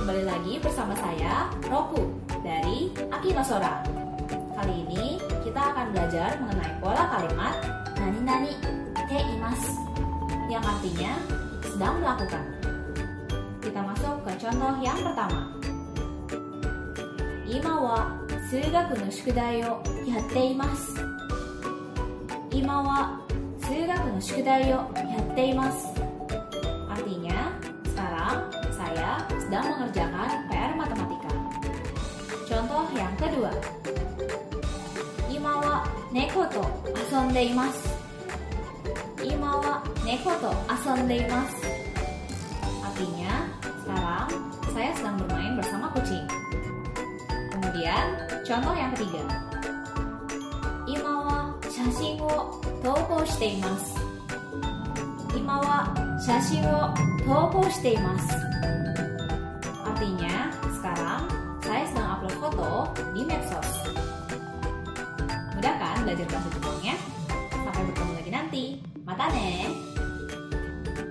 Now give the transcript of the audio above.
Kembali lagi bersama saya, Roku, dari Akinosora. Kali ini kita akan belajar mengenai pola kalimat nani nani te imas yang artinya sedang melakukan. Kita masuk ke contoh yang pertama. Ima wa no shukudai yo yatte imasu. Ima wa no shukudai yo yatte imasu. Yang kedua. Ima wa neko to asonde imasu. Ima wa neko to asonde imasu. Artinya, sekarang saya sedang bermain bersama kucing. Kemudian, contoh yang ketiga. Ima wa shashin wo toukou shite imasu. Ima wa shashin wo toukou shite imasu. Belajar bahasa Jepangnya? Sampai bertemu lagi nanti. Mata ne!